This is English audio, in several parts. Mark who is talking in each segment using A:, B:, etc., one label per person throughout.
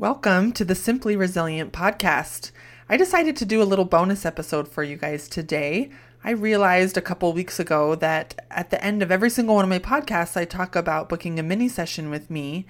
A: Welcome to the Simply Resilient podcast. I decided to do a little bonus episode for you guys today. I realized a couple weeks ago that at the end of every single one of my podcasts, I talk about booking a mini session with me,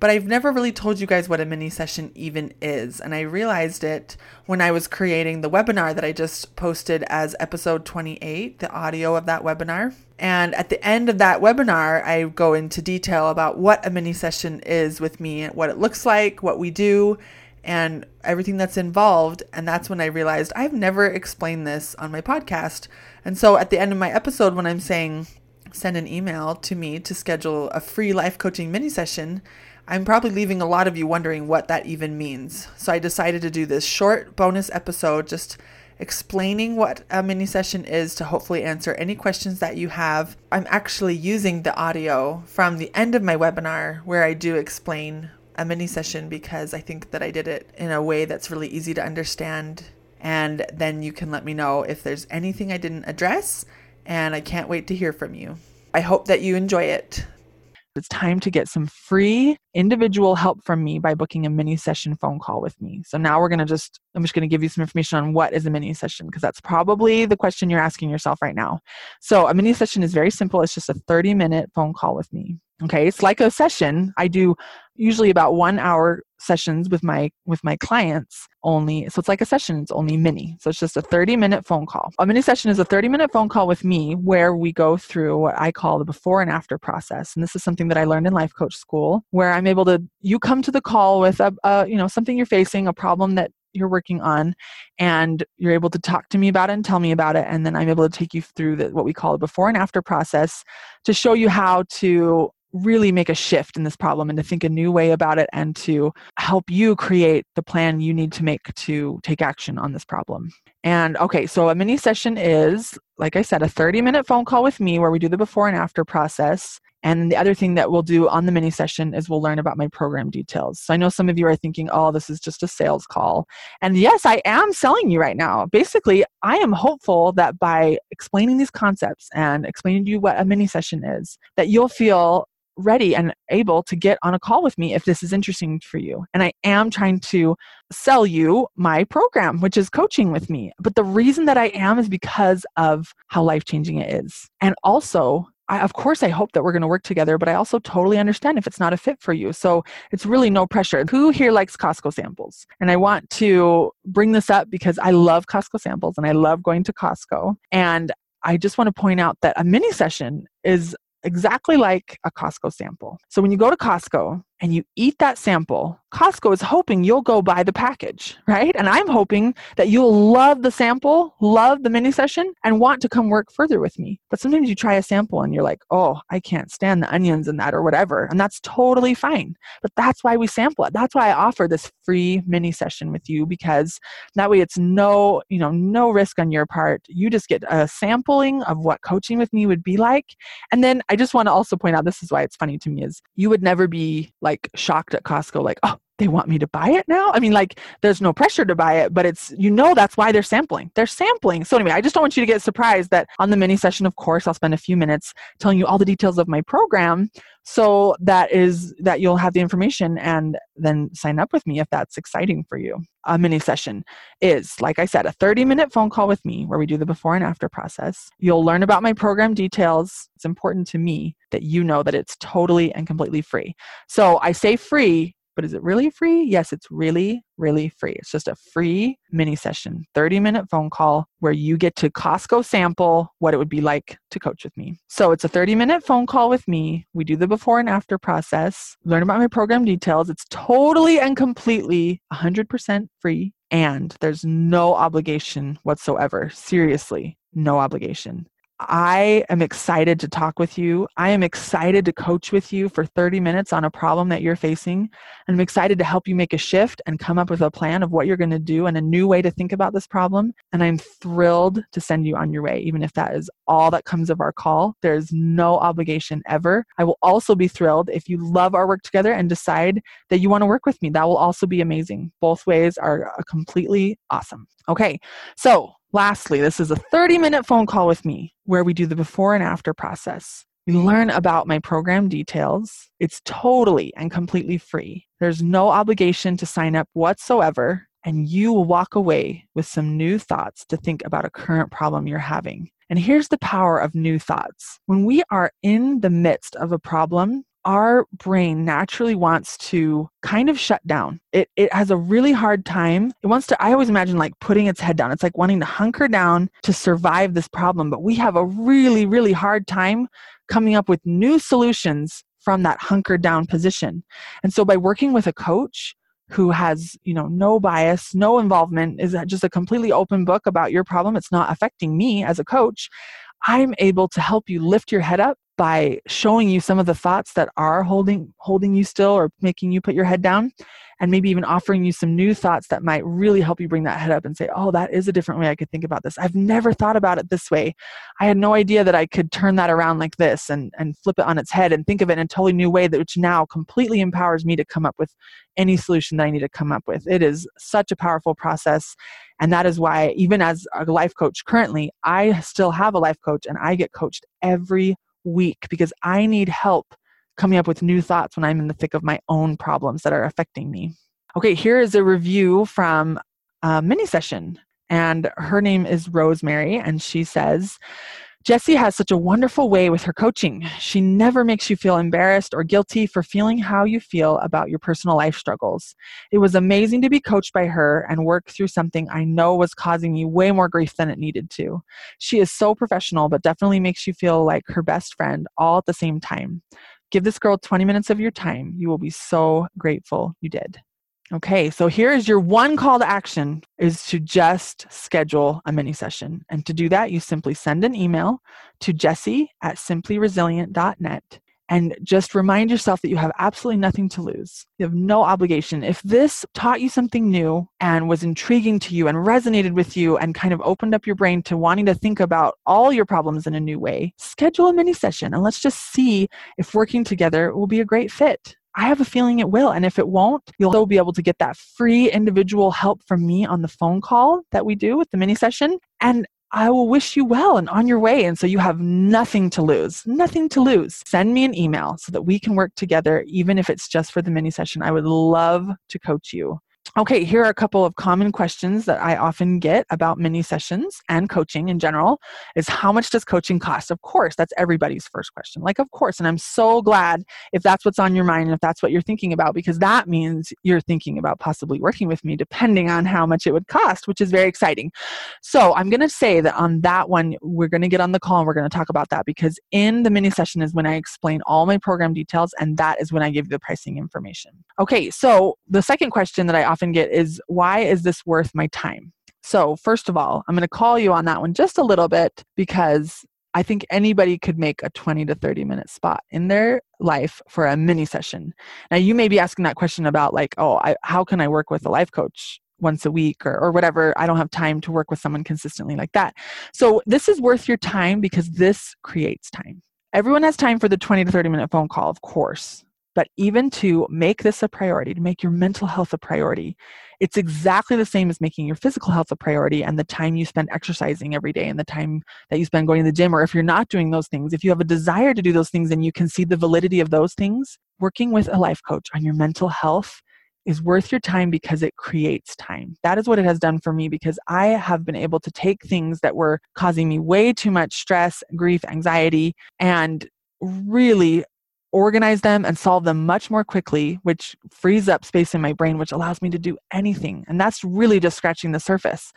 A: but I've never really told you guys what a mini session even is. And I realized it when I was creating the webinar that I just posted as episode 28, the audio of that webinar. And at the end of that webinar, I go into detail about what a mini session is with me, what it looks like, what we do, and everything that's involved. And that's when I realized I've never explained this on my podcast. And so at the end of my episode, when I'm saying send an email to me to schedule a free life coaching mini session, I'm probably leaving a lot of you wondering what that even means. So I decided to do this short bonus episode just explaining what a mini session is to hopefully answer any questions that you have. I'm actually using the audio from the end of my webinar where I do explain a mini session because I think that I did it in a way that's really easy to understand. And then you can let me know if there's anything I didn't address. And I can't wait to hear from you. I hope that you enjoy it. It's time to get some free individual help from me by booking a mini session phone call with me. So now we're going to just, I'm just going to give you some information on what is a mini session because that's probably the question you're asking yourself right now. So a mini session is very simple. It's just a 30 minute phone call with me. Okay, it's like a session. I do usually about one hour sessions with my with my clients only. So it's like a session it's only mini. So it's just a 30 minute phone call. A mini session is a 30 minute phone call with me where we go through what i call the before and after process. And this is something that i learned in life coach school where i'm able to you come to the call with a, a you know something you're facing a problem that you're working on and you're able to talk to me about it and tell me about it. And then i'm able to take you through the, what we call a before and after process to show you how to really make a shift in this problem and to think a new way about it and to help you create the plan you need to make to take action on this problem. And okay, so a mini session is, like I said, a 30 minute phone call with me where we do the before and after process. And the other thing that we'll do on the mini session is we'll learn about my program details. So I know some of you are thinking, oh, this is just a sales call. And yes, I am selling you right now. Basically, I am hopeful that by explaining these concepts and explaining to you what a mini session is, that you'll feel ready and able to get on a call with me if this is interesting for you. And I am trying to sell you my program, which is coaching with me. But the reason that I am is because of how life changing it is. And also, I, of course, I hope that we're going to work together, but I also totally understand if it's not a fit for you. So it's really no pressure. Who here likes Costco samples? And I want to bring this up because I love Costco samples and I love going to Costco. And I just want to point out that a mini session is exactly like a Costco sample. So when you go to Costco, and you eat that sample, Costco is hoping you'll go buy the package, right? And I'm hoping that you'll love the sample, love the mini session, and want to come work further with me. But sometimes you try a sample and you're like, oh, I can't stand the onions in that or whatever. And that's totally fine. But that's why we sample it. That's why I offer this free mini session with you because that way it's no, you know, no risk on your part. You just get a sampling of what coaching with me would be like. And then I just want to also point out this is why it's funny to me is you would never be like like shocked at Costco, like, oh, they want me to buy it now? I mean, like, there's no pressure to buy it, but it's, you know, that's why they're sampling. They're sampling. So, anyway, I just don't want you to get surprised that on the mini session, of course, I'll spend a few minutes telling you all the details of my program so that is that you'll have the information and then sign up with me if that's exciting for you. A mini session is, like I said, a 30 minute phone call with me where we do the before and after process. You'll learn about my program details. It's important to me that you know that it's totally and completely free. So I say free but is it really free? Yes, it's really, really free. It's just a free mini session, 30 minute phone call where you get to Costco sample what it would be like to coach with me. So it's a 30 minute phone call with me. We do the before and after process, learn about my program details. It's totally and completely 100% free. And there's no obligation whatsoever. Seriously, no obligation. I am excited to talk with you. I am excited to coach with you for 30 minutes on a problem that you're facing. And I'm excited to help you make a shift and come up with a plan of what you're going to do and a new way to think about this problem. And I'm thrilled to send you on your way, even if that is all that comes of our call. There's no obligation ever. I will also be thrilled if you love our work together and decide that you want to work with me. That will also be amazing. Both ways are uh, completely awesome. Okay, so Lastly, this is a 30 minute phone call with me where we do the before and after process. We learn about my program details. It's totally and completely free. There's no obligation to sign up whatsoever, and you will walk away with some new thoughts to think about a current problem you're having. And here's the power of new thoughts. When we are in the midst of a problem, our brain naturally wants to kind of shut down. It, it has a really hard time. It wants to, I always imagine like putting its head down. It's like wanting to hunker down to survive this problem. But we have a really, really hard time coming up with new solutions from that hunkered down position. And so by working with a coach, who has you know no bias no involvement is just a completely open book about your problem it's not affecting me as a coach i'm able to help you lift your head up by showing you some of the thoughts that are holding holding you still or making you put your head down and maybe even offering you some new thoughts that might really help you bring that head up and say oh that is a different way i could think about this. I've never thought about it this way. I had no idea that i could turn that around like this and and flip it on its head and think of it in a totally new way that which now completely empowers me to come up with any solution that i need to come up with. It is such a powerful process and that is why even as a life coach currently i still have a life coach and i get coached every week because I need help coming up with new thoughts when I'm in the thick of my own problems that are affecting me. Okay, here is a review from a mini session, and her name is Rosemary, and she says, Jessie has such a wonderful way with her coaching. She never makes you feel embarrassed or guilty for feeling how you feel about your personal life struggles. It was amazing to be coached by her and work through something I know was causing me way more grief than it needed to. She is so professional, but definitely makes you feel like her best friend all at the same time. Give this girl 20 minutes of your time. You will be so grateful you did. Okay, so here is your one call to action is to just schedule a mini session. And to do that, you simply send an email to jesse at simplyresilient.net and just remind yourself that you have absolutely nothing to lose. You have no obligation. If this taught you something new and was intriguing to you and resonated with you and kind of opened up your brain to wanting to think about all your problems in a new way, schedule a mini session and let's just see if working together will be a great fit. I have a feeling it will. And if it won't, you'll still be able to get that free individual help from me on the phone call that we do with the mini session. And I will wish you well and on your way. And so you have nothing to lose, nothing to lose. Send me an email so that we can work together, even if it's just for the mini session. I would love to coach you. Okay, here are a couple of common questions that I often get about mini sessions and coaching in general is how much does coaching cost? Of course, that's everybody's first question. Like of course, and I'm so glad if that's what's on your mind and if that's what you're thinking about because that means you're thinking about possibly working with me depending on how much it would cost, which is very exciting. So, I'm going to say that on that one we're going to get on the call and we're going to talk about that because in the mini session is when I explain all my program details and that is when I give you the pricing information. Okay, so the second question that I often often get is why is this worth my time? So, first of all, I'm going to call you on that one just a little bit because I think anybody could make a 20 to 30 minute spot in their life for a mini session. Now, you may be asking that question about, like, oh, I, how can I work with a life coach once a week or, or whatever? I don't have time to work with someone consistently like that. So, this is worth your time because this creates time. Everyone has time for the 20 to 30 minute phone call, of course. But even to make this a priority, to make your mental health a priority, it's exactly the same as making your physical health a priority and the time you spend exercising every day and the time that you spend going to the gym. Or if you're not doing those things, if you have a desire to do those things and you can see the validity of those things, working with a life coach on your mental health is worth your time because it creates time. That is what it has done for me because I have been able to take things that were causing me way too much stress, grief, anxiety, and really organize them and solve them much more quickly, which frees up space in my brain, which allows me to do anything. And that's really just scratching the surface.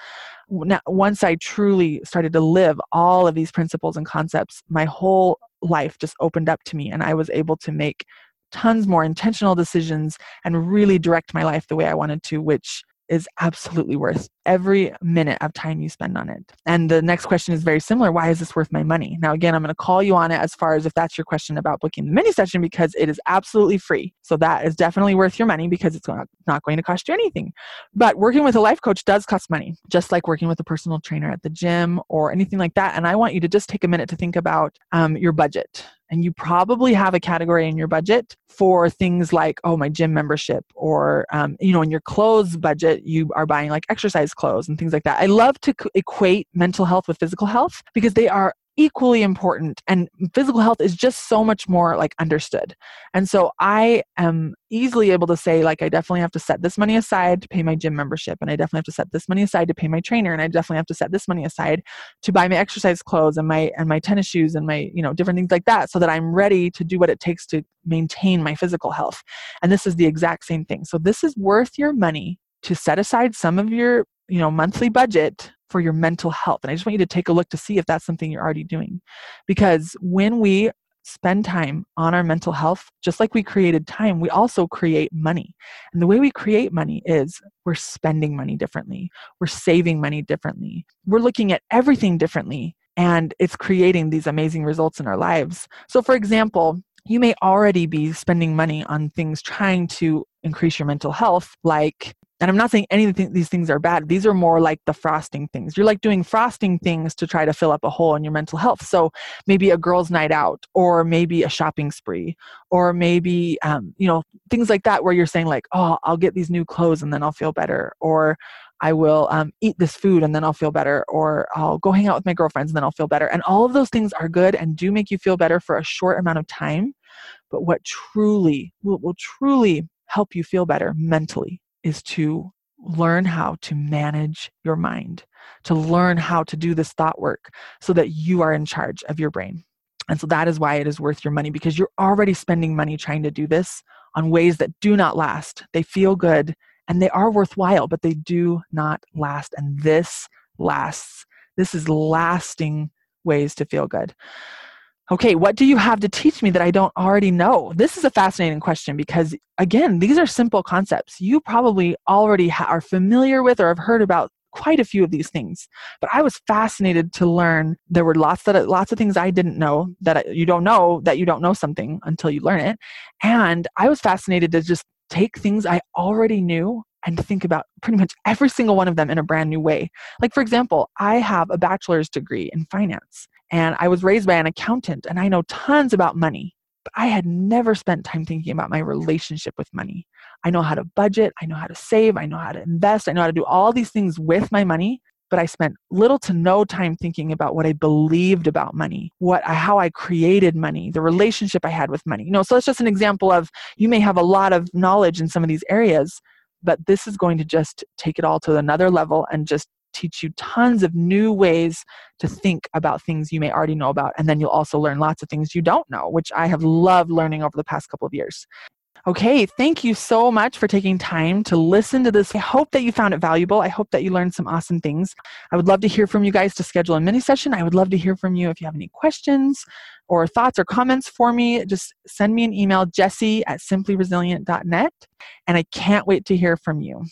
A: Now, once I truly started to live all of these principles and concepts, my whole life just opened up to me, and I was able to make tons more intentional decisions and really direct my life the way I wanted to, which is absolutely worth every minute of time you spend on it. And the next question is very similar. Why is this worth my money? Now, again, I'm going to call you on it as far as if that's your question about booking the mini session because it is absolutely free. So that is definitely worth your money because it's not going to cost you anything. But working with a life coach does cost money, just like working with a personal trainer at the gym or anything like that. And I want you to just take a minute to think about um, your budget and you probably have a category in your budget for things like oh my gym membership or um, you know in your clothes budget you are buying like exercise clothes and things like that. I love to equate mental health with physical health because they are equally important and physical health is just so much more like understood. And so i am easily able to say like i definitely have to set this money aside to pay my gym membership and i definitely have to set this money aside to pay my trainer and i definitely have to set this money aside to buy my exercise clothes and my and my tennis shoes and my you know different things like that so that i'm ready to do what it takes to maintain my physical health. And this is the exact same thing. So this is worth your money to set aside some of your you know monthly budget for your mental health. And I just want you to take a look to see if that's something you're already doing. Because when we spend time on our mental health, just like we created time, we also create money. And the way we create money is we're spending money differently, we're saving money differently, we're looking at everything differently. And it's creating these amazing results in our lives. So, for example, you may already be spending money on things trying to increase your mental health, like and I'm not saying any of these things are bad. These are more like the frosting things. You're like doing frosting things to try to fill up a hole in your mental health. So maybe a girl's night out, or maybe a shopping spree, or maybe, um, you know, things like that where you're saying, like, oh, I'll get these new clothes and then I'll feel better. Or I will um, eat this food and then I'll feel better. Or I'll go hang out with my girlfriends and then I'll feel better. And all of those things are good and do make you feel better for a short amount of time. But what truly will, will truly help you feel better mentally is to learn how to manage your mind, to learn how to do this thought work so that you are in charge of your brain. And so that is why it is worth your money because you're already spending money trying to do this on ways that do not last. They feel good and they are worthwhile, but they do not last. And this lasts. This is lasting ways to feel good okay, what do you have to teach me that I don't already know? This is a fascinating question because, again, these are simple concepts. You probably already ha- are familiar with or have heard about quite a few of these things but i was fascinated to learn there were lots that lots of things i didn't know that you don't know that you don't know something until you learn it and i was fascinated to just take things i already knew and think about pretty much every single one of them in a brand new way. Like, for example, I have a bachelor's degree in finance and I was raised by an accountant and I know tons about money, but I had never spent time thinking about my relationship with money. I know how to budget, I know how to save, I know how to invest, I know how to do all these things with my money. But I spent little to no time thinking about what I believed about money, what how I created money, the relationship I had with money. You know, so it's just an example of you may have a lot of knowledge in some of these areas, but this is going to just take it all to another level and just teach you tons of new ways to think about things you may already know about. And then you'll also learn lots of things you don't know, which I have loved learning over the past couple of years. Okay, thank you so much for taking time to listen to this. I hope that you found it valuable. I hope that you learned some awesome things. I would love to hear from you guys to schedule a mini session. I would love to hear from you if you have any questions or thoughts or comments for me. Just send me an email, jesse at simplyresilient.net. And I can't wait to hear from you.